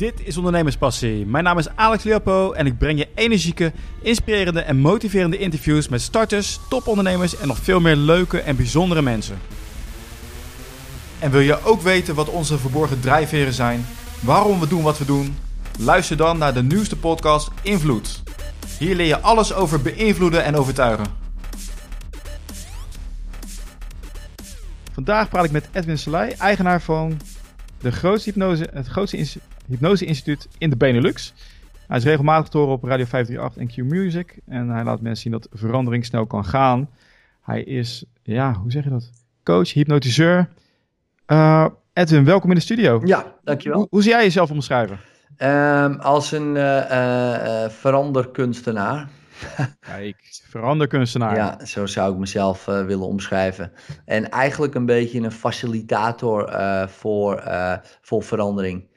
Dit is Ondernemerspassie. Mijn naam is Alex Leopo en ik breng je energieke, inspirerende en motiverende interviews met starters, topondernemers en nog veel meer leuke en bijzondere mensen. En wil je ook weten wat onze verborgen drijfveren zijn, waarom we doen wat we doen? Luister dan naar de nieuwste podcast Invloed. Hier leer je alles over beïnvloeden en overtuigen. Vandaag praat ik met Edwin Selei, eigenaar van de grootste hypnose, het grootste ins- hypnose-instituut in de Benelux. Hij is regelmatig te horen op Radio 538 en Q Music. En hij laat mensen zien dat verandering snel kan gaan. Hij is, ja, hoe zeg je dat? Coach, hypnotiseur. Eh, Edwin, welkom in de studio. Ja, dankjewel. Hoe, hoe zie jij jezelf omschrijven? Ehm, als een eh, eh, veranderkunstenaar. Kijk, veranderkunstenaar. Ja, zo zou ik mezelf willen omschrijven. En eigenlijk een beetje een facilitator voor, voor verandering.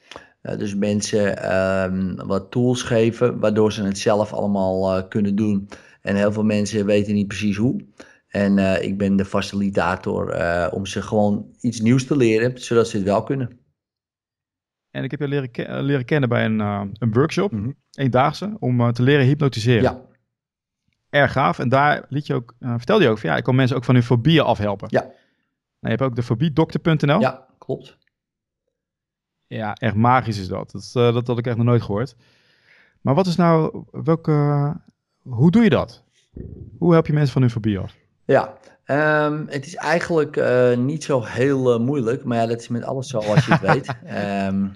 Eh, dus mensen ehm, wat tools geven, waardoor ze het zelf allemaal eh, kunnen doen. En heel veel mensen weten niet precies hoe. En eh, ik ben de facilitator om ze gewoon iets nieuws te leren, zodat ze het wel kunnen. En ik heb je leren, ke- leren kennen bij een, een workshop, Mhm. eendaagse, om te leren hypnotiseren. Ja, Erg gaaf. En daar liet je ook, vertelde je ook van ja, ik kan mensen ook van hun fobieën afhelpen. Ja. Nou, je hebt ook de fobiedokter.nl. ja klopt. Ja, echt magisch is dat. Dat, eh, dat had ik echt nog nooit gehoord. Maar wat is nou, welke, hoe doe je dat? Hoe help je mensen van hun fobie af? Ja, ehm, het is eigenlijk eh, niet zo heel eh, moeilijk, maar ja, dat is met alles zo als je het weet. Ehm,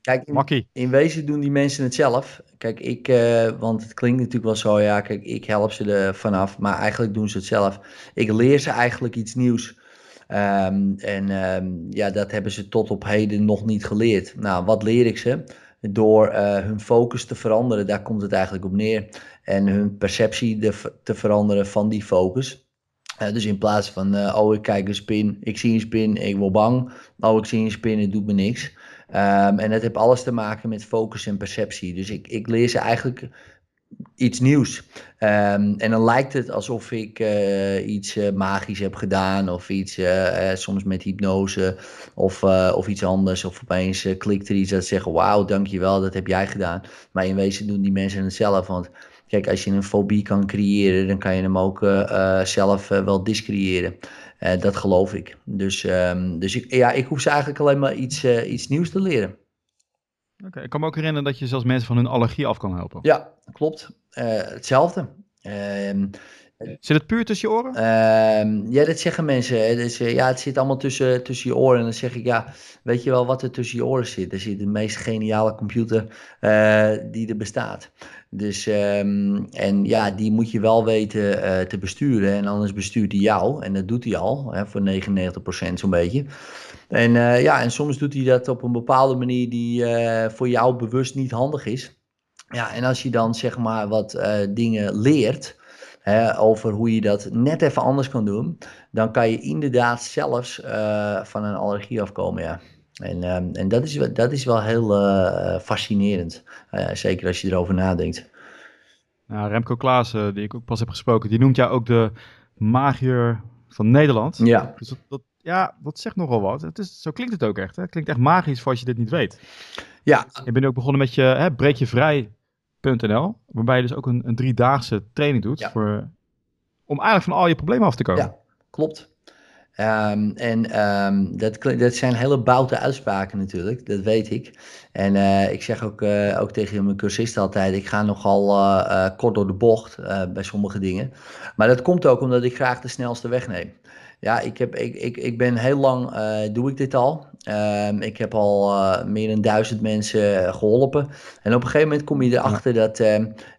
kijk, in, Makkie. in wezen doen die mensen het zelf. Kijk, ik, eh, want het klinkt natuurlijk wel zo, ja, kijk, ik help ze er vanaf, maar eigenlijk doen ze het zelf. Ik leer ze eigenlijk iets nieuws. Ehm, en ehm, ja, dat hebben ze tot op heden nog niet geleerd. Nou, wat leer ik ze? Door eh, hun focus te veranderen, daar komt het eigenlijk op neer. En hun perceptie te veranderen van die focus. Eh, dus in plaats van, eh, oh ik kijk een spin, ik zie een spin, ik word bang. Oh ik zie een spin, het doet me niks. Ehm, en het heeft alles te maken met focus en perceptie. Dus ik, ik leer ze eigenlijk iets nieuws. Ehm, en dan lijkt het alsof ik eh, iets eh, magisch heb gedaan of iets, eh, soms met hypnose of, of iets anders. Of opeens klikt er iets dat ze zeggen, wauw, dankjewel, dat heb jij gedaan. Maar in wezen doen die mensen het zelf, want kijk, als je een fobie kan creëren, dan kan je hem ook zelf wel discreëren. Dat geloof ik. Dus, ehm, dus ik, ja, ik hoef ze eigenlijk alleen maar iets, iets nieuws te leren. Oké, Ik kan me ook herinneren dat je zelfs mensen van hun allergie af kan helpen. Ja, klopt. Eh, hetzelfde. Ehm, Zit het puur tussen je oren? Ehm, ja, dat zeggen mensen. Dus, ja, het zit allemaal tussen, tussen je oren. En dan zeg ik, ja, weet je wel wat er tussen je oren zit? Er zit de meest geniale computer eh, die er bestaat. Dus, ehm, en ja, die moet je wel weten eh, te besturen. En anders bestuurt hij jou. En dat doet hij al, hè, voor 99% zo'n beetje. En eh, ja, en soms doet hij dat op een bepaalde manier die eh, voor jou bewust niet handig is. Ja, en als je dan zeg maar wat dingen leert hè, over hoe je dat net even anders kan doen, dan kan je inderdaad zelfs van een allergie afkomen, ja. En, ehm, en dat, is, wel- dat is wel heel eh, fascinerend, Eh, zeker als je erover nadenkt. Nou, Remco Klaassen, die ik ook pas heb gesproken, die noemt jou ook de magier van Nederland. Ja, Dus dat, dat- ja, dat zegt nogal wat. Het is, zo klinkt het ook echt. Hè? Het klinkt echt magisch voor als je dit niet weet. ja, Je bent ook begonnen met je hè, breekjevrij.nl, waarbij je dus ook een, een driedaagse training doet Ja. voor, om eigenlijk van al je problemen af te komen. Ja. klopt. Ehm, en ehm, dat, dat zijn hele boute uitspraken natuurlijk, dat weet ik. En eh, ik zeg ook, eh, ook tegen mijn cursisten altijd, ik ga nogal eh, kort door de bocht bij sommige dingen. Maar dat komt ook omdat ik graag de snelste weg neem. Ja, ik, heb, ik, ik, ik ben heel lang, doe ik dit al. Ehm, ik heb al meer dan duizend mensen geholpen. En op een gegeven moment kom je erachter dat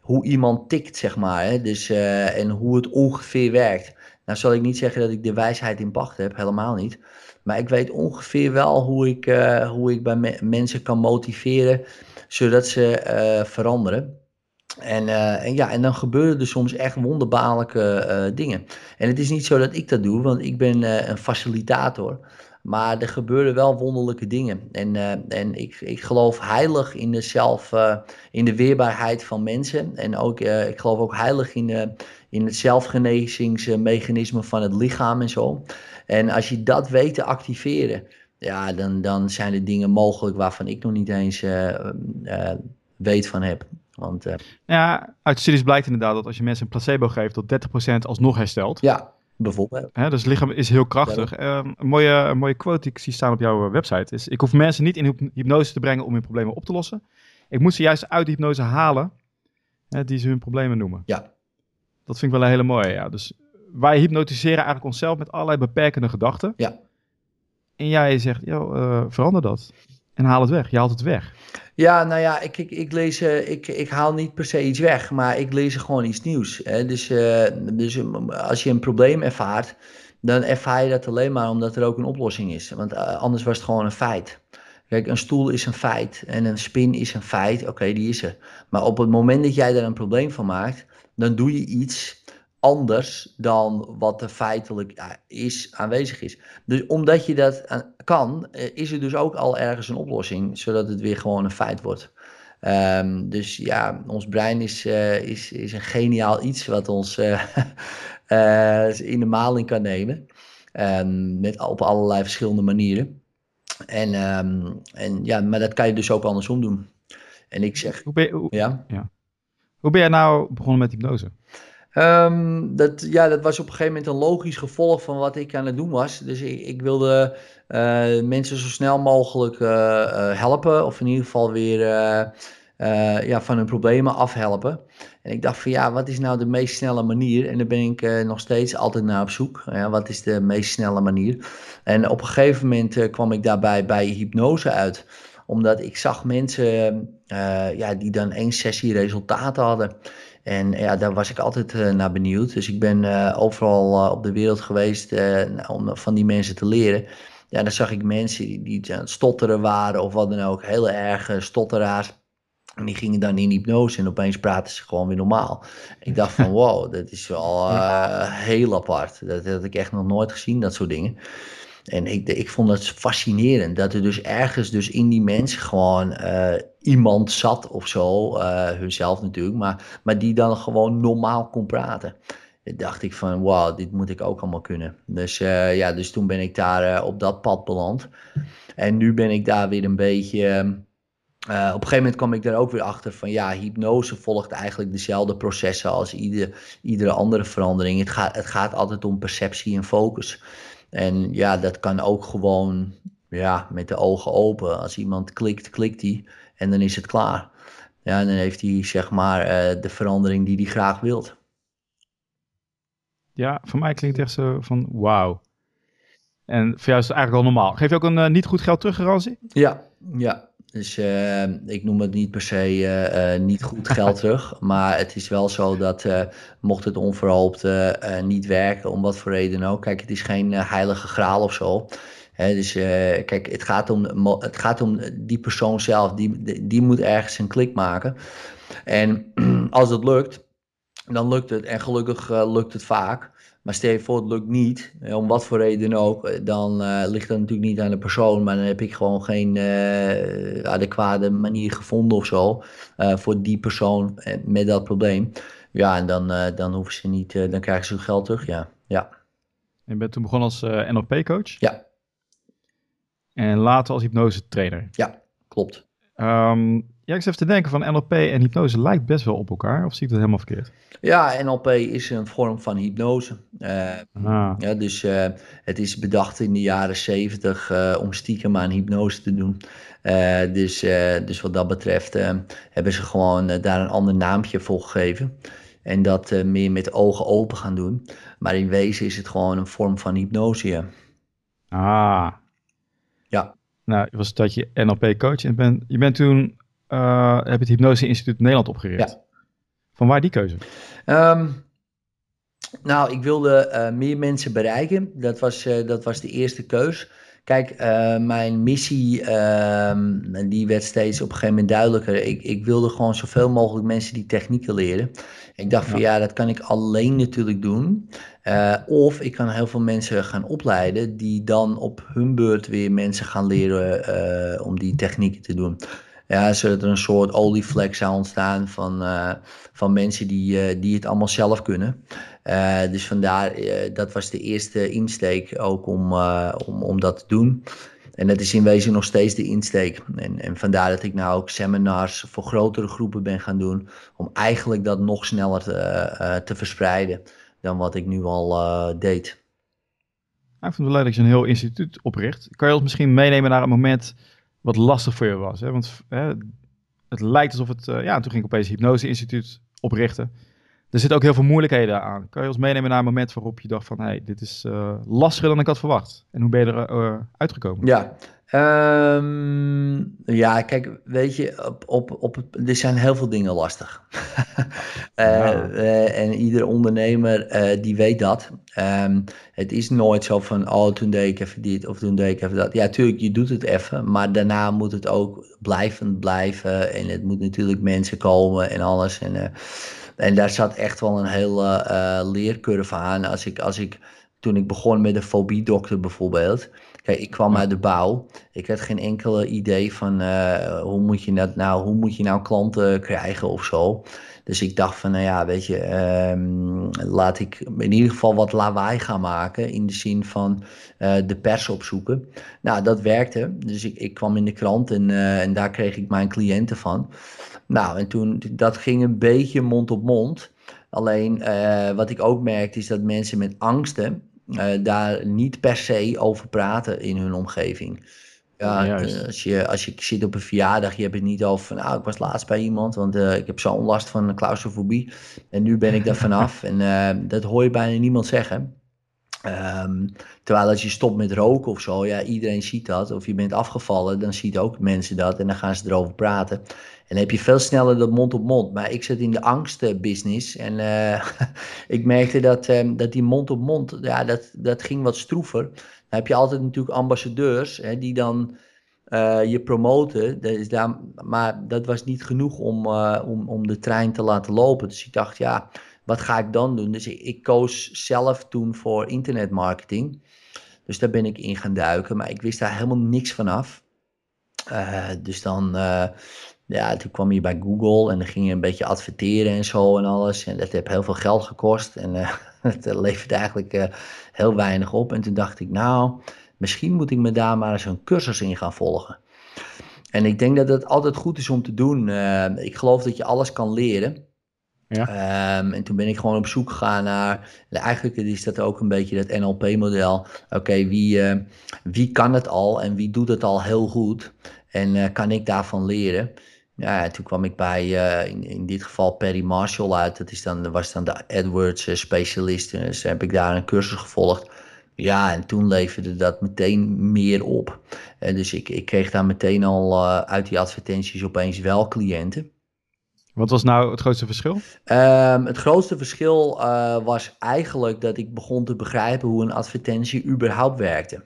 hoe iemand tikt, zeg maar. Hè? Dus, en hoe het ongeveer werkt. Nou zal ik niet zeggen dat ik de wijsheid in pacht heb, helemaal niet. Maar ik weet ongeveer wel hoe ik, eh, hoe ik bij me- mensen kan motiveren, zodat ze eh, veranderen. En, eh, en ja, en dan gebeuren er soms echt wonderbaarlijke dingen. En het is niet zo dat ik dat doe, want ik ben een facilitator. Maar er gebeuren wel wonderlijke dingen. En, eh, en ik, ik geloof heilig in de, zelf, eh, in de weerbaarheid van mensen. En ook, eh, ik geloof ook heilig in, de, in het zelfgenezingsmechanisme van het lichaam en zo. En als je dat weet te activeren, ja, dan, dan zijn er dingen mogelijk waarvan ik nog niet eens weet van heb. Want, ja, uit studies blijkt inderdaad dat als je mensen een placebo geeft, dat 30% alsnog herstelt. Ja, bijvoorbeeld. Hè, dus lichaam is heel krachtig. Ehm, een, mooie, een mooie quote die ik zie staan op jouw website is: Ik hoef mensen niet in hypnose te brengen om hun problemen op te lossen. Ik moet ze juist uit de hypnose halen hè, die ze hun problemen noemen. Ja. Dat vind ik wel een hele mooie. Ja. Dus wij hypnotiseren eigenlijk onszelf met allerlei beperkende gedachten. Ja. En jij zegt, joh, uh, verander dat. En haal het weg. Je haalt het weg. Ja, nou ja, ik, ik, ik lees, uh, ik, ik haal niet per se iets weg, maar ik lees gewoon iets nieuws. Hè? Dus, uh, dus als je een probleem ervaart, dan ervaar je dat alleen maar omdat er ook een oplossing is. Want anders was het gewoon een feit. Kijk, een stoel is een feit en een spin is een feit. Oké, die is er. Maar op het moment dat jij daar een probleem van maakt, dan doe je iets anders dan wat er feitelijk is, aanwezig is. Dus omdat je dat eh, kan, eh, is er dus ook al ergens een oplossing, zodat het weer gewoon een feit wordt. Um, dus ja, ons brein is, uh, is, is een geniaal iets wat ons uh, uh, in de maling kan nemen. Um, met, op allerlei verschillende manieren. En, um, en ja, maar dat kan je dus ook andersom doen. En ik zeg. Hoe ben je, hoe, ja? Ja. Hoe ben jij nou begonnen met hypnose? Um, dat, ja, dat was op een gegeven moment een logisch gevolg van wat ik aan het doen was. Dus ik, ik wilde uh, mensen zo snel mogelijk uh, uh, helpen, of in ieder geval weer ja, van hun problemen afhelpen. En ik dacht van ja, wat is nou de meest snelle manier? En daar ben ik nog steeds altijd naar op zoek. Wat is de meest snelle manier? En op een gegeven moment kwam ik daarbij bij hypnose uit omdat ik zag mensen ja, die dan één sessie resultaten hadden. En ja, daar was ik altijd uh, naar benieuwd. Dus ik ben uh, overal uh, op de wereld geweest om van die mensen te leren. Ja, dan zag ik mensen die, die aan het stotteren waren of wat dan ook. Heel erg stotteraars. En die gingen dan in hypnose en opeens praten ze gewoon weer normaal. Ik dacht van wow, dat is wel heel apart. Dat, dat had ik echt nog nooit gezien, dat soort dingen. En ik, ik vond het fascinerend dat er dus ergens dus in die mensen gewoon uh, iemand zat of zo, uh, hunzelf natuurlijk, maar, maar die dan gewoon normaal kon praten. Dan dacht ik van wow, dit moet ik ook allemaal kunnen. Dus uh, ja, dus toen ben ik daar op dat pad beland. En nu ben ik daar weer een beetje... Op een gegeven moment kwam ik daar ook weer achter van ja, hypnose volgt eigenlijk dezelfde processen als ieder, iedere andere verandering. Het het gaat altijd om perceptie en focus. En ja, dat kan ook gewoon ja, met de ogen open. Als iemand klikt, klikt hij en dan is het klaar. Ja, en dan heeft hij zeg maar uh, de verandering die hij graag wilt. Ja, voor mij klinkt het echt zo van wauw. En voor jou is het eigenlijk al normaal. Geef je ook een uh, niet goed geld teruggarantie? Ja, ja. Dus uh, ik noem het niet per se uh, uh, niet goed geld terug. Maar het is wel zo dat mocht het onverhoopt niet werken, om wat voor reden ook. Kijk, het is geen heilige graal of zo. Hè, dus kijk, het gaat, om, het gaat om die persoon zelf. Die, die moet ergens een klik maken. En als het lukt, dan lukt het. En gelukkig lukt het vaak. Maar stel je voor, het lukt niet, om wat voor reden ook, eh, dan uh, ligt dat natuurlijk niet aan de persoon, maar dan heb ik gewoon geen uh, adequate manier gevonden of zo uh, voor die persoon met dat probleem. Ja, en dan, dan hoeven ze niet, dan krijgen ze hun geld terug, ja. ja. Je bent toen begonnen als NLP-coach? Ja. En later als hypnose-trainer? Ja, klopt. Um, ja, ik zit even te denken van NLP en hypnose lijkt best wel op elkaar. Of zie ik dat helemaal verkeerd? Ja, NLP is een vorm van hypnose. Uh, ja, dus uh, het is bedacht in de jaren zeventig uh, om stiekem aan hypnose te doen. dus, dus wat dat betreft hebben ze gewoon daar een ander naampje voor gegeven. En dat meer met ogen open gaan doen. Maar in wezen is het gewoon een vorm van hypnose. Ja. Ah. Ja. Nou, was dat je NLP-coach en ben, je bent toen uh, heb het Hypnose Instituut Nederland opgericht. Ja. Van waar die keuze? Um, nou, ik wilde uh, meer mensen bereiken. Dat was, uh, dat was de eerste keus. Kijk, mijn missie, ehm, die werd steeds op een gegeven moment duidelijker. Ik, ik wilde gewoon zoveel mogelijk mensen die technieken leren. Ik dacht van ja, dat kan ik alleen natuurlijk doen. of ik kan heel veel mensen gaan opleiden die dan op hun beurt weer mensen gaan leren om die technieken te doen ja, zodat er een soort olievlek zou ontstaan van, uh, van mensen die, uh, die het allemaal zelf kunnen. Uh, dus vandaar, dat was de eerste insteek ook om, om, om dat te doen. En dat is in wezen nog steeds de insteek. En, en vandaar dat ik nou ook seminars voor grotere groepen ben gaan doen. Om eigenlijk dat nog sneller te, te verspreiden dan wat ik nu al deed. ik vind het leuk dat je een heel instituut opricht. Kan je ons misschien meenemen naar een moment wat lastig voor je was? Hè? Want hè, het lijkt alsof het... ja, toen ging ik opeens Hypnose Instituut oprichten. Er zitten ook heel veel moeilijkheden aan. Kan je ons meenemen naar een moment waarop je dacht van... hey, dit is uh, lastiger dan ik had verwacht. En hoe ben je er uh, uitgekomen? Ja, um, ja, kijk, weet je, op, op, op, er zijn heel veel dingen lastig. uh, en ieder ondernemer die weet dat. Um, het is nooit zo van, oh, toen deed ik even dit of toen deed ik even dat. Ja, tuurlijk, je doet het even, maar daarna moet het ook blijvend blijven. En het moet natuurlijk mensen komen en alles. En en daar zat echt wel een hele uh, leercurve aan. Als ik, als ik, toen ik begon met de fobiedokter bijvoorbeeld. Kijk, ik kwam uit de bouw. Ik had geen enkele idee van uh, hoe, moet je dat nou, hoe moet je nou klanten krijgen of zo. Dus ik dacht van, nou ja, weet je, um, laat ik in ieder geval wat lawaai gaan maken. In de zin van uh, de pers opzoeken. Nou, dat werkte. Dus ik, ik kwam in de krant en, uh, en daar kreeg ik mijn cliënten van. Nou, en toen, dat ging een beetje mond op mond. Alleen uh, wat ik ook merkte is dat mensen met angsten uh, daar niet per se over praten in hun omgeving. Ja, uh, als, je, als je zit op een verjaardag, je hebt het niet over van, nou, ik was laatst bij iemand, want ik heb zo'n last van claustrofobie en nu ben ik daar vanaf. en dat hoor je bijna niemand zeggen. Um, terwijl als je stopt met roken of zo, ja, iedereen ziet dat. Of je bent afgevallen, dan ziet ook mensen dat en dan gaan ze erover praten. En heb je veel sneller dat mond op mond. Maar ik zit in de angstbusiness en uh, ik merkte dat, um, dat die mond op mond, ja, dat, dat ging wat stroever. Dan heb je altijd natuurlijk ambassadeurs hè, die dan uh, je promoten. Dat is daar, maar dat was niet genoeg om, uh, om, om de trein te laten lopen. Dus ik dacht, ja, wat ga ik dan doen? Dus ik, koos zelf toen voor internetmarketing. Dus daar ben ik in gaan duiken, maar ik wist daar helemaal niks van af. Uh, dus dan, ja, toen kwam je bij Google en dan ging je een beetje adverteren en zo en alles. En dat heeft heel veel geld gekost en uh, het leverde eigenlijk heel weinig op. En toen dacht ik, nou, misschien moet ik me daar maar eens een cursus in gaan volgen. En ik denk dat het altijd goed is om te doen. ik geloof dat je alles kan leren. Ja. Um, en toen ben ik gewoon op zoek gegaan naar. Eigenlijk is dat ook een beetje dat NLP-model. Oké, wie, uh, wie kan het al en wie doet het al heel goed? En uh, kan ik daarvan leren? Ja, toen kwam ik bij uh, in, in dit geval Perry Marshall uit. Dat is dan, was dan de AdWords specialist. Dus heb ik daar een cursus gevolgd. Ja, en toen leverde dat meteen meer op. En dus ik, ik kreeg daar meteen al uit die advertenties opeens wel cliënten. Wat was nou het grootste verschil? Um, het grootste verschil was eigenlijk dat ik begon te begrijpen hoe een advertentie überhaupt werkte.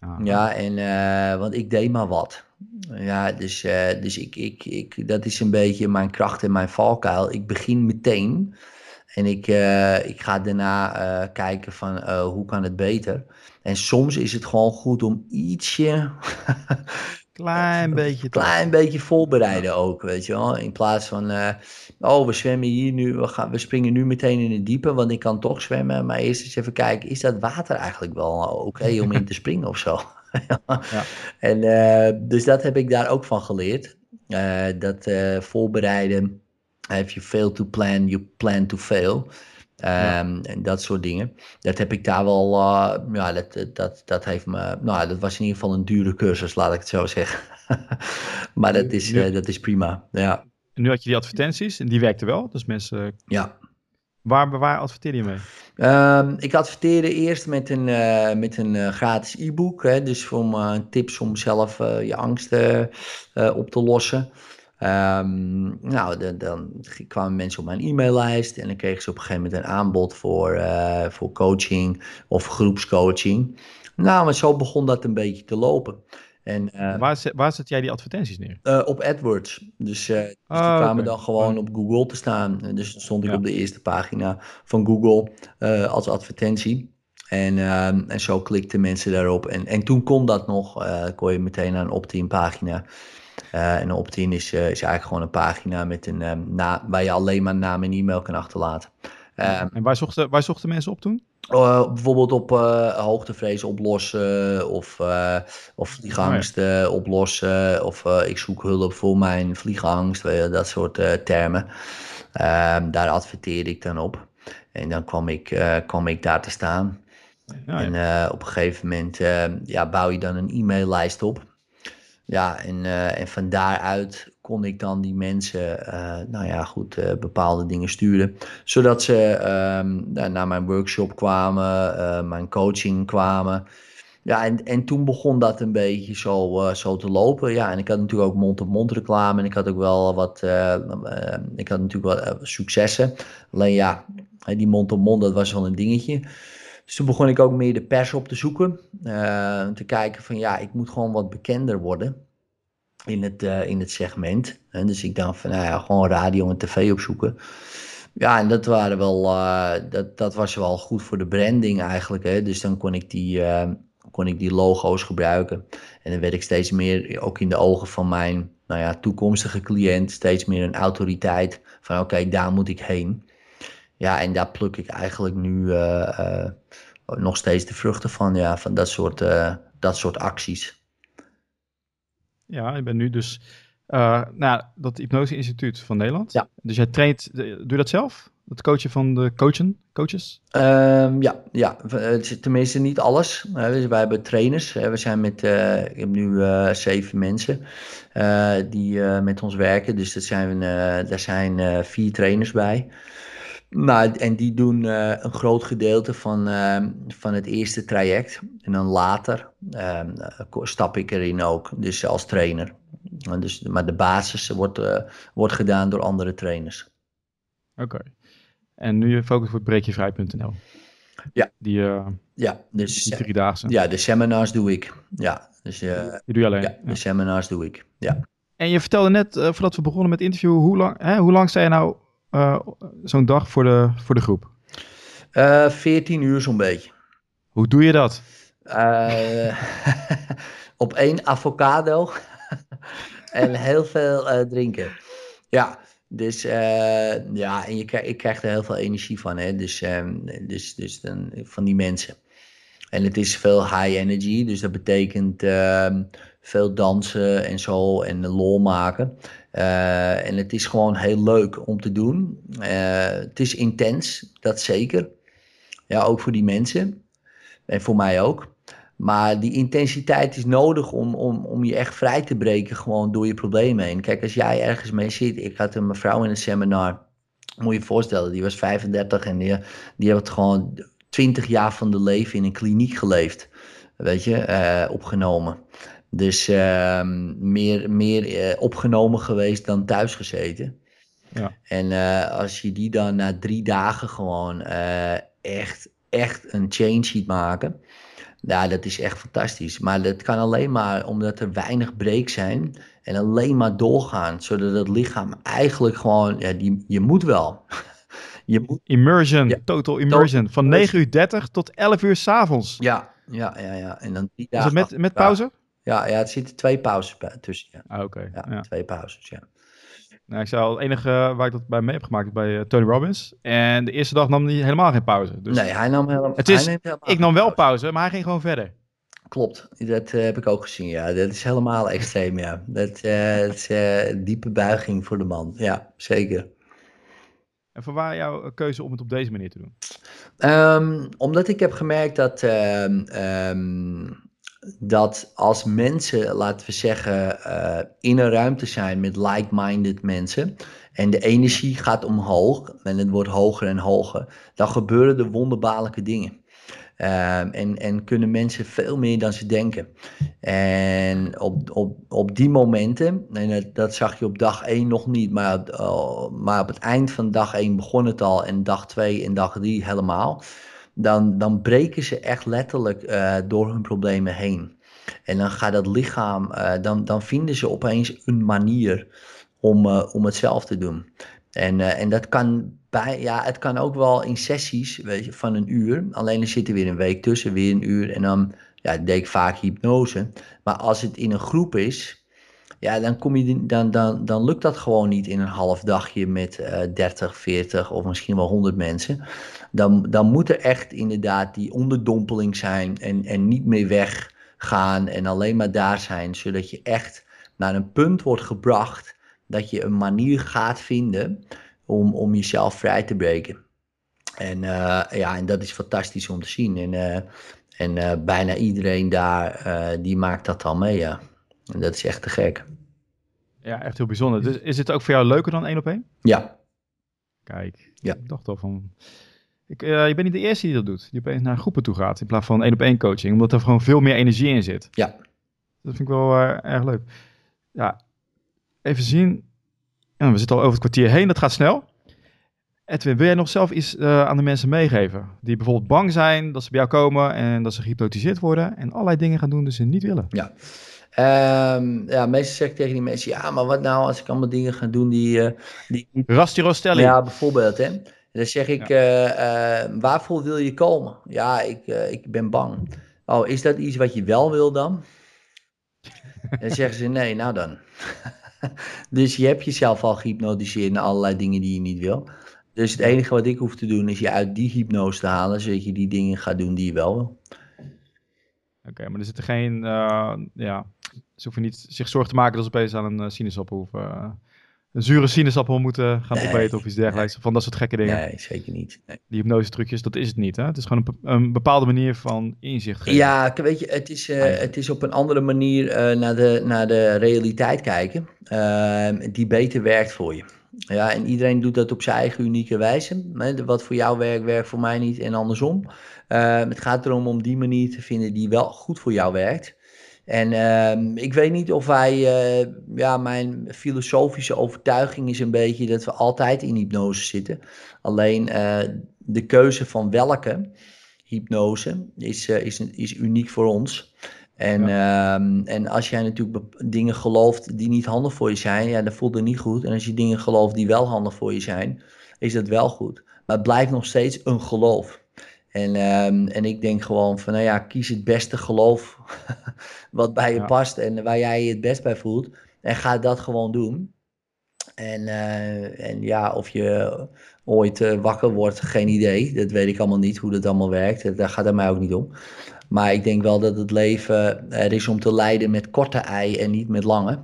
Ah. Ja, en, uh, want ik deed maar wat. Ja, dus, uh, dus ik, ik, ik, dat is een beetje mijn kracht en mijn valkuil. Ik begin meteen en ik, ik ga daarna kijken van hoe kan het beter. En soms is het gewoon goed om ietsje Klein beetje. Klein beetje voorbereiden ook, weet je wel. In plaats van, uh, oh, we zwemmen hier nu, we, gaan, we springen nu meteen in het diepe, want ik kan toch zwemmen. Maar eerst eens even kijken, is dat water eigenlijk wel oké om in te springen of zo? ja. En uh, dus dat heb ik daar ook van geleerd. Uh, dat voorbereiden, if you fail to plan, you plan to fail. Um, En dat soort dingen. Dat heb ik daar wel, uh, ja, dat, dat, dat heeft me, nou, dat was in ieder geval een dure cursus, laat ik het zo zeggen. maar dat is, uh, dat is prima, ja. Nu had je die advertenties en die werkten wel, dus mensen... Ja. Waar, waar adverteerde je mee? Um, ik adverteerde eerst met een, uh, met een gratis e-book, dus om tips om zelf je angsten op te lossen. Um, nou, de, dan kwamen mensen op mijn e-maillijst en dan kregen ze op een gegeven moment een aanbod voor, uh, voor coaching of groepscoaching. Nou, maar zo begon dat een beetje te lopen. En, uh, waar, zet, waar zet jij die advertenties neer? Uh, op AdWords. Dus, dus die oh, kwamen dan gewoon oh. op Google te staan. Dus stond ik ja. op de eerste pagina van Google als advertentie. En, ehm, en zo klikten mensen daarop. En, en toen kon dat nog. kon je meteen naar een opt-in pagina. Uh, en opt-in is, uh, is eigenlijk gewoon een pagina met een, um, na, waar je alleen maar naam en e-mail kan achterlaten. Uh, en waar zochten, waar zochten mensen op toen? Uh, bijvoorbeeld op uh, hoogtevrees oplossen of, uh, of vliegangsten oh, oplossen. Of ik zoek hulp voor mijn vliegangst, dat soort termen. Ehm, daar adverteerde ik dan op. En dan kwam ik, kwam ik daar te staan. Ja, en op een gegeven moment ja, bouw je dan een e-maillijst op. Ja, en, en van daaruit kon ik dan die mensen, uh, nou ja, goed, uh, bepaalde dingen sturen. Zodat ze um, naar mijn workshop kwamen, mijn coaching kwamen. Ja, en, en toen begon dat een beetje zo, zo te lopen. Ja, en ik had natuurlijk ook mond-op-mond reclame. En ik had ook wel wat, ik had natuurlijk wel successen. Alleen ja, die mond-op-mond, dat was wel een dingetje. Dus toen begon ik ook meer de pers op te zoeken. te kijken van ja, ik moet gewoon wat bekender worden in het, uh, in het segment. En dus ik dacht van, nou ja, gewoon radio en tv opzoeken. Ja, en dat, waren wel, uh, dat, dat was wel goed voor de branding eigenlijk. Hè? Dus dan kon ik, die, uh, kon ik die logo's gebruiken. En dan werd ik steeds meer, ook in de ogen van mijn nou ja, toekomstige cliënt, steeds meer een autoriteit. Van oké, daar moet ik heen. Ja, en daar pluk ik eigenlijk nu nog steeds de vruchten van, ja, van dat soort, dat soort acties. Ja, ik ben nu dus uh, nou, dat Hypnose Instituut van Nederland. Ja. Dus jij traint, eh, doe je dat zelf? Het coachen van de coachen, coaches? Um, ja, ja, tenminste niet alles. Uh, wij hebben trainers. we zijn met, uh, ik heb nu zeven mensen die met ons werken. Dus dat zijn, daar zijn vier trainers bij. Nou, en die doen uh, een groot gedeelte van, uh, van het eerste traject. En dan later uh, stap ik erin ook, dus als trainer. Dus, maar de basis wordt, uh, wordt gedaan door andere trainers. Oké. En nu je focus voor breekjevrij.nl. Ja. Die, ja, dus, die driedaagse. Ja, de seminars doe ik. Ja, dus, die doe je alleen? Ja, de seminars doe ik, ja. En je vertelde net, voordat we begonnen met het interview, hoe lang, hè, hoe lang sta je nou uh, zo'n dag voor de, voor de groep? Uh, eh, 14 uur zo'n beetje. Hoe doe je dat? Uh, op één avocado en heel veel drinken. Ja, dus ja, en je, ik krijg er heel veel energie van, hè? Dus, um, dus, dus dan, van die mensen. En het is veel high energy, dus dat betekent ehm, veel dansen en zo en lol maken. Uh, en het is gewoon heel leuk om te doen. Uh, het is intens, dat zeker. Ja, ook voor die mensen. En voor mij ook. Maar die intensiteit is nodig om, om, om je echt vrij te breken, gewoon door je problemen heen. Kijk, als jij ergens mee zit. Ik had een mevrouw in een seminar. Moet je je voorstellen, die was 35 en die, die had gewoon 20 jaar van de leven in een kliniek geleefd. Weet je, uh, opgenomen. Dus uh, meer, meer uh, opgenomen geweest dan thuis gezeten. Ja. En uh, als je die dan na drie dagen gewoon uh, echt, echt een change ziet maken. Ja, dat is echt fantastisch. Maar dat kan alleen maar omdat er weinig breaks zijn. En alleen maar doorgaan. Zodat het lichaam eigenlijk gewoon. Ja, die, je moet wel. je moet, immersion, ja, total immersion. Van 9 uur 30 tot 11 uur s'avonds. Ja, ja, ja, ja. En dan dagen, Is het met, met pauze? Ja, ja, er zitten twee pauzes tussen. Ja. Ah, oké. Ja, twee pauzes, ja. Nou, ik zei al, het enige waar ik dat bij mee heb gemaakt is bij uh, Tony Robbins. En de eerste dag nam hij helemaal geen pauze. Dus nee, hij nam helemaal, het is, Ik nam wel pauze. maar hij ging gewoon verder. Klopt, dat uh, heb ik ook gezien, ja. Dat is helemaal extreem, ja. Dat, uh, dat is een diepe buiging voor de man, ja, zeker. En voor waar jouw keuze om het op deze manier te doen? Um, omdat ik heb gemerkt dat... Um, dat als mensen, laten we zeggen, uh, in een ruimte zijn met like-minded mensen en de energie gaat omhoog en het wordt hoger en hoger, dan gebeuren er wonderbaarlijke dingen. Uh, en, en kunnen mensen veel meer dan ze denken. En op, op, op die momenten, en dat, zag je op dag 1 nog niet, maar, uh, maar op het eind van dag 1 begon het al en dag 2 en dag 3 helemaal dan, dan breken ze echt letterlijk uh, door hun problemen heen. En dan gaat dat lichaam, uh, dan, dan vinden ze opeens een manier om, uh, om het zelf te doen. En, en dat kan bij, ja, het kan ook wel in sessies weet je, van een uur. Alleen er zit er weer een week tussen, weer een uur. En dan ja, deed vaak hypnose. Maar als het in een groep is, ja, dan, kom je, dan, dan, dan lukt dat gewoon niet in een half dagje met uh, 30, 40 of misschien wel 100 mensen. Dan, dan moet er echt inderdaad die onderdompeling zijn en, en niet meer weggaan en alleen maar daar zijn, zodat je echt naar een punt wordt gebracht dat je een manier gaat vinden om, om jezelf vrij te breken. En, uh, ja, en dat is fantastisch om te zien. En, uh, en uh, bijna iedereen daar, die maakt dat dan mee, ja. En dat is echt te gek. Ja, echt heel bijzonder. Dus is het ook voor jou leuker dan één op één? Ja. Kijk, ja. ik dacht al van... Ik, je bent niet de eerste die dat doet. Die opeens naar groepen toe gaat in plaats van één op één coaching. Omdat er gewoon veel meer energie in zit. Ja. Dat vind ik wel erg leuk. Ja, even zien. Ja, we zitten al over het kwartier heen. Dat gaat snel. Edwin, wil jij nog zelf iets uh, aan de mensen meegeven? Die bijvoorbeeld bang zijn dat ze bij jou komen en dat ze gehypnotiseerd worden en allerlei dingen gaan doen die ze niet willen. Ja. Um, ja, meestal zeg ik tegen die mensen, ja, maar wat nou als ik allemaal dingen ga doen die... Uh, die... Rasti Rostelli. Ja, bijvoorbeeld, hè. Dan zeg ik, ja. uh, waarvoor wil je komen? Ja, ik, ik ben bang. Oh, is dat iets wat je wel wil dan? dan zeggen ze, nee, nou dan. dus je hebt jezelf al gehypnotiseerd naar allerlei dingen die je niet wil. Dus het enige wat ik hoef te doen is je uit die hypnose te halen, zodat je die dingen gaat doen die je wel wil. Oké, maar er zitten geen, uh, ja, ze hoeven niet zich zorgen te maken dat ze opeens aan een uh, sinaasappel hoeven, uh, een zure sinaasappel moeten gaan nee, opeten of iets dergelijks. Nee. Van dat soort gekke dingen. Nee, zeker niet. Nee. Die hypnose trucjes, dat is het niet. Hè? Het is gewoon een, een bepaalde manier van inzicht geven. Ja, weet je, het is, uh, het is op een andere manier uh, naar, de, naar de realiteit kijken. Uh, die beter werkt voor je. Ja, en iedereen doet dat op zijn eigen unieke wijze. Wat voor jou werkt, werkt voor mij niet en andersom. Uh, het gaat erom om die manier te vinden die wel goed voor jou werkt. En uh, ik weet niet of wij, uh, ja, mijn filosofische overtuiging is een beetje dat we altijd in hypnose zitten. Alleen uh, de keuze van welke hypnose is, is, is uniek voor ons. En, ja. um, en als jij natuurlijk dingen gelooft die niet handig voor je zijn, ja, dan voelt het niet goed. En als je dingen gelooft die wel handig voor je zijn, is dat wel goed. Maar het blijft nog steeds een geloof. En, um, en ik denk gewoon van, nou ja, kies het beste geloof wat bij je ja. past en waar jij je het best bij voelt. En ga dat gewoon doen. En, uh, en ja, of je ooit uh, wakker wordt, geen idee. Dat weet ik allemaal niet, hoe dat allemaal werkt. Daar gaat het mij ook niet om. Maar ik denk wel dat het leven er is om te leiden met korte ei en niet met lange.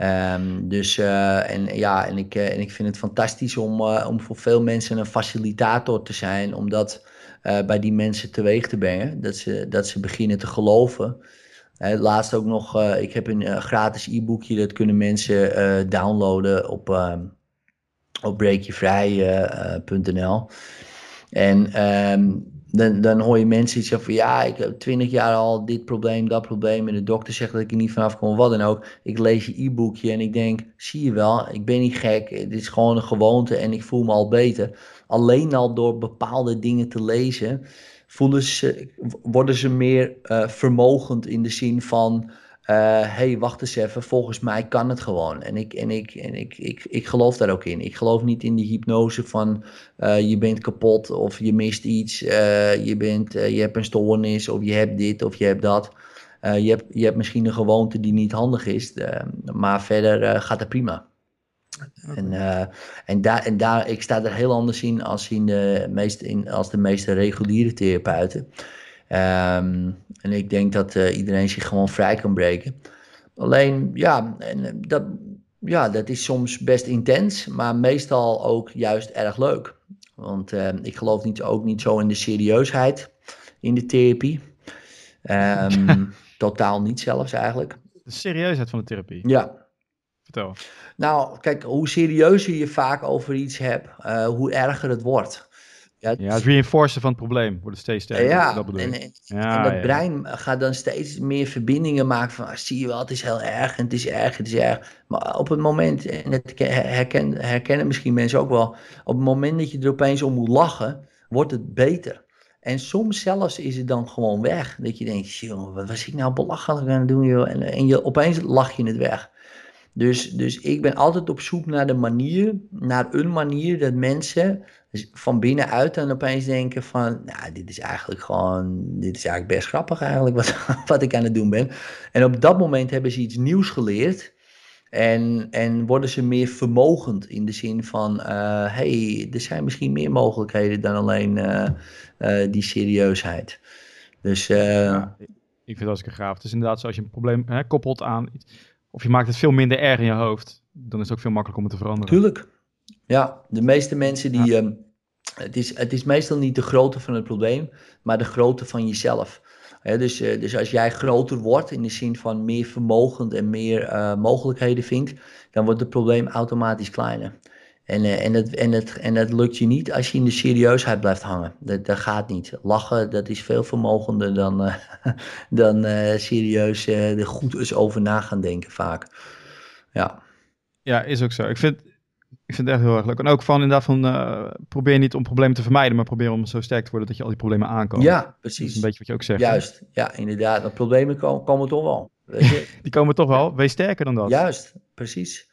um, dus uh, en ja, en ik, en ik vind het fantastisch om, om voor veel mensen een facilitator te zijn, om dat bij die mensen teweeg te brengen. Dat ze, dat ze beginnen te geloven. laatst ook nog, ik heb een gratis e-boekje, dat kunnen mensen downloaden op, op breekjevrij.nl. en um, dan, dan hoor je mensen iets van ja, ik heb twintig jaar al dit probleem, dat probleem. En de dokter zegt dat ik er niet vanaf kom, wat dan ook. Ik lees je e-boekje en ik denk, zie je wel, ik ben niet gek. Dit is gewoon een gewoonte en ik voel me al beter. Alleen al door bepaalde dingen te lezen, voelen ze, worden ze meer uh, vermogend in de zin van hé, uh, hey, wacht eens even, volgens mij kan het gewoon. En, ik, en, ik, en ik, ik, ik geloof daar ook in. Ik geloof niet in die hypnose van uh, je bent kapot of je mist iets, je, bent, je hebt een stoornis of je hebt dit of je hebt dat. je, hebt, je hebt misschien een gewoonte die niet handig is, maar verder gaat het prima. En, en, daar, en daar, ik sta er heel anders in als, in de meeste, in, als de meeste reguliere therapeuten. Um, en ik denk dat uh, iedereen zich gewoon vrij kan breken. Alleen, ja, en eh, dat, ja, dat is soms best intens, maar meestal ook juist erg leuk. Want uh, ik geloof niet, ook niet zo in de serieusheid in de therapie. Um, totaal niet zelfs eigenlijk. De serieusheid van de therapie? Ja. Vertel. Nou, kijk, hoe serieuzer je vaak over iets hebt, uh, hoe erger het wordt. Ja, ja, het reinforcen van het probleem wordt steeds sterker. Ja, dat bedoel en, en, ja, en dat ja. brein gaat dan steeds meer verbindingen maken van, ah, zie je wel, het is heel erg en het is erg, het is erg. Maar op het moment, en dat herken, herkennen misschien mensen ook wel, op het moment dat je er opeens om moet lachen, wordt het beter. En soms zelfs is het dan gewoon weg. Dat je denkt, joh, wat was ik nou belachelijk aan het doen, joh. En, en je, opeens lach je het weg. Dus, dus ik ben altijd op zoek naar de manier, naar een manier dat mensen van binnenuit dan opeens denken van, nou, dit is eigenlijk gewoon, dit is eigenlijk best grappig eigenlijk wat, wat ik aan het doen ben. En op dat moment hebben ze iets nieuws geleerd, En, en worden ze meer vermogend in de zin van, hé, hey, er zijn misschien meer mogelijkheden dan alleen die serieusheid. Dus, ik vind dat ik gaaf. Het is inderdaad zo als je een probleem hè, koppelt aan, of je maakt het veel minder erg in je hoofd, dan is het ook veel makkelijker om het te veranderen. Tuurlijk. Ja, de meeste mensen die, ehm, het, is, het is meestal niet de grootte van het probleem, maar de grootte van jezelf. dus, uh, dus als jij groter wordt in de zin van meer vermogend en meer uh, mogelijkheden vindt, dan wordt het probleem automatisch kleiner. En, uh, en, het, en, het, en dat lukt je niet als je in de serieusheid blijft hangen. Dat, dat gaat niet. Lachen, dat is veel vermogender dan, dan serieus er goed eens over na gaan denken vaak. Ja. Ja, is ook zo. Ik vind, ik vind het echt heel erg leuk. En ook van inderdaad van uh, probeer niet om problemen te vermijden, maar probeer om zo sterk te worden dat je al die problemen aankomt. Ja, precies. Dat is een beetje wat je ook zegt. Juist, ja, inderdaad. De problemen komen, komen toch wel. die komen toch wel. Wees sterker dan dat. Juist, precies.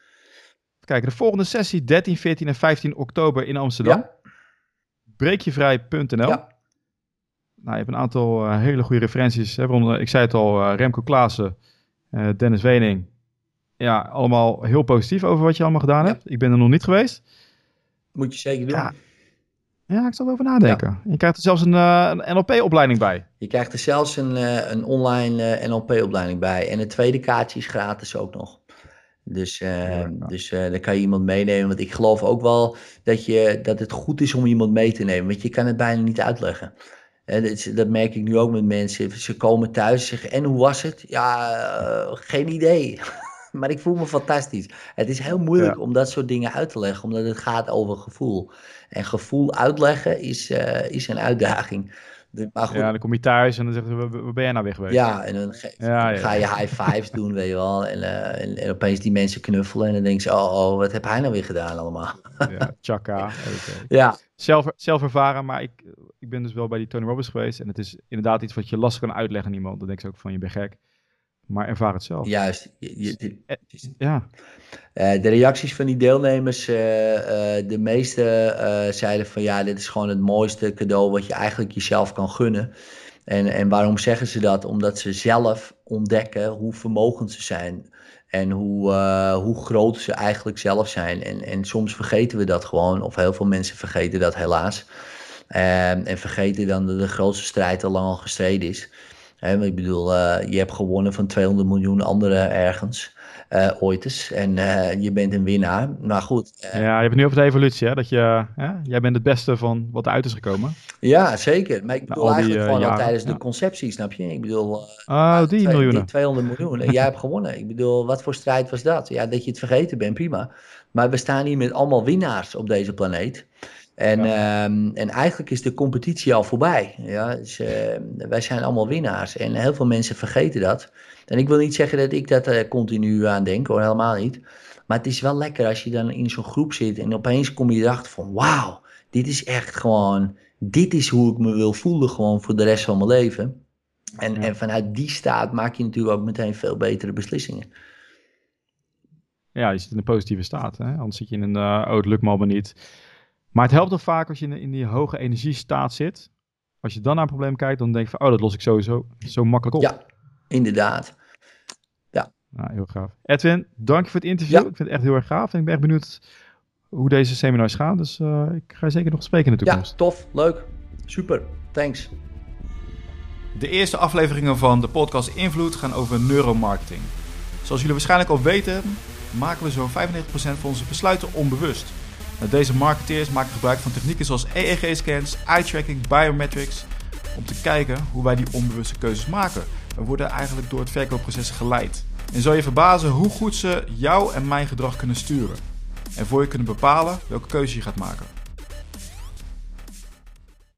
Kijk, de volgende sessie 13, 14 en 15 oktober in Amsterdam. Ja. Breekjevrij.nl. Ja. Nou, je hebt een aantal uh, hele goede referenties. Hè, waaronder, ik zei het al, uh, Remco Klaassen, Dennis Wening, ja, allemaal heel positief over wat je allemaal gedaan hebt. Ik ben er nog niet geweest. Moet je zeker doen. Ja, ja ik zal erover nadenken. Je krijgt er zelfs een, een NLP-opleiding bij. Je krijgt er zelfs een, een online NLP-opleiding bij. En het tweede kaartje is gratis ook nog. Dus, ja, dus dan kan je iemand meenemen. Want ik geloof ook wel dat, je, dat het goed is om iemand mee te nemen. Want je kan het bijna niet uitleggen. Dat, dat, merk ik nu ook met mensen. Ze komen thuis en zeggen: En hoe was het? Ja, geen idee. maar ik voel me fantastisch. Het is heel moeilijk om dat soort dingen uit te leggen, omdat het gaat over gevoel. En gevoel uitleggen is, uh, is een uitdaging. Maar goed. Ja, dan kom je thuis en dan zeggen ze, waar ben jij nou weer geweest? Ja, en dan ja, ga je high fives doen, weet je wel. En, uh, en, en, opeens die mensen knuffelen en dan denken ze, oh, oh wat heb hij nou weer gedaan allemaal? ja, tjaka. Ja. Zelf, zelf ervaren, maar ik, ik ben dus wel bij die Tony Robbins geweest. En het is inderdaad iets wat je lastig kan uitleggen aan iemand. Dan denk ze ook van, je bent gek maar ervaar het zelf. Juist. Je, eh, ja. Uh, de reacties van die deelnemers, uh, de meeste zeiden van ja, dit is gewoon het mooiste cadeau wat je eigenlijk jezelf kan gunnen. En, en waarom zeggen ze dat? Omdat ze zelf ontdekken hoe vermogend ze zijn. En hoe, hoe groot ze eigenlijk zelf zijn. En, en soms vergeten we dat gewoon, of heel veel mensen vergeten dat helaas. en vergeten dan dat de grootste strijd al lang al gestreden is. Hè, ik bedoel, uh, je hebt gewonnen van 200 miljoen anderen ergens. Uh, ooit eens. En uh, je bent een winnaar. Maar goed. ja, je hebt het nu over de evolutie. Hè? Dat je, jij bent het beste van wat eruit is gekomen. Ja, zeker. Maar ik bedoel eigenlijk gewoon al tijdens de conceptie, snap je? Ik bedoel. oh, die miljoenen. 200 miljoen. En jij hebt gewonnen. Ik bedoel, wat voor strijd was dat? Ja, dat je het vergeten bent, prima. Maar we staan hier met allemaal winnaars op deze planeet. En, ehm, en eigenlijk is de competitie al voorbij. Ja? Dus, uh, wij zijn allemaal winnaars. En heel veel mensen vergeten dat. En ik wil niet zeggen dat ik dat uh, continu aan denk, hoor, helemaal niet. Maar het is wel lekker als je dan in zo'n groep zit en opeens kom je erachter van wauw, dit is echt gewoon, dit is hoe ik me wil voelen gewoon voor de rest van mijn leven. En, en vanuit die staat maak je natuurlijk ook meteen veel betere beslissingen. Ja, je zit in een positieve staat. Hè? Anders zit je in een, uh, oh het lukt me allemaal niet maar het helpt toch vaak als je in, in die hoge energiestaat zit. Als je dan naar een probleem kijkt, dan denk je van, oh, dat los ik sowieso zo makkelijk op. Ja, inderdaad. Ja. Nou, heel gaaf. Edwin, dank je voor het interview. Ik vind het echt heel erg gaaf. En ik ben echt benieuwd hoe deze seminars gaan. Dus uh, ik ga zeker nog spreken in de toekomst. Ja, tof. Leuk. Super. Thanks. De eerste afleveringen van de podcast Invloed gaan over neuromarketing. Zoals jullie waarschijnlijk al weten, maken we zo'n 95% van onze besluiten onbewust. Deze marketeers maken gebruik van technieken zoals EEG-scans, eye-tracking, biometrics, om te kijken hoe wij die onbewuste keuzes maken. We worden eigenlijk door het verkoopproces geleid. En zou je verbazen hoe goed ze jou en mijn gedrag kunnen sturen. En voor je kunnen bepalen welke keuze je gaat maken.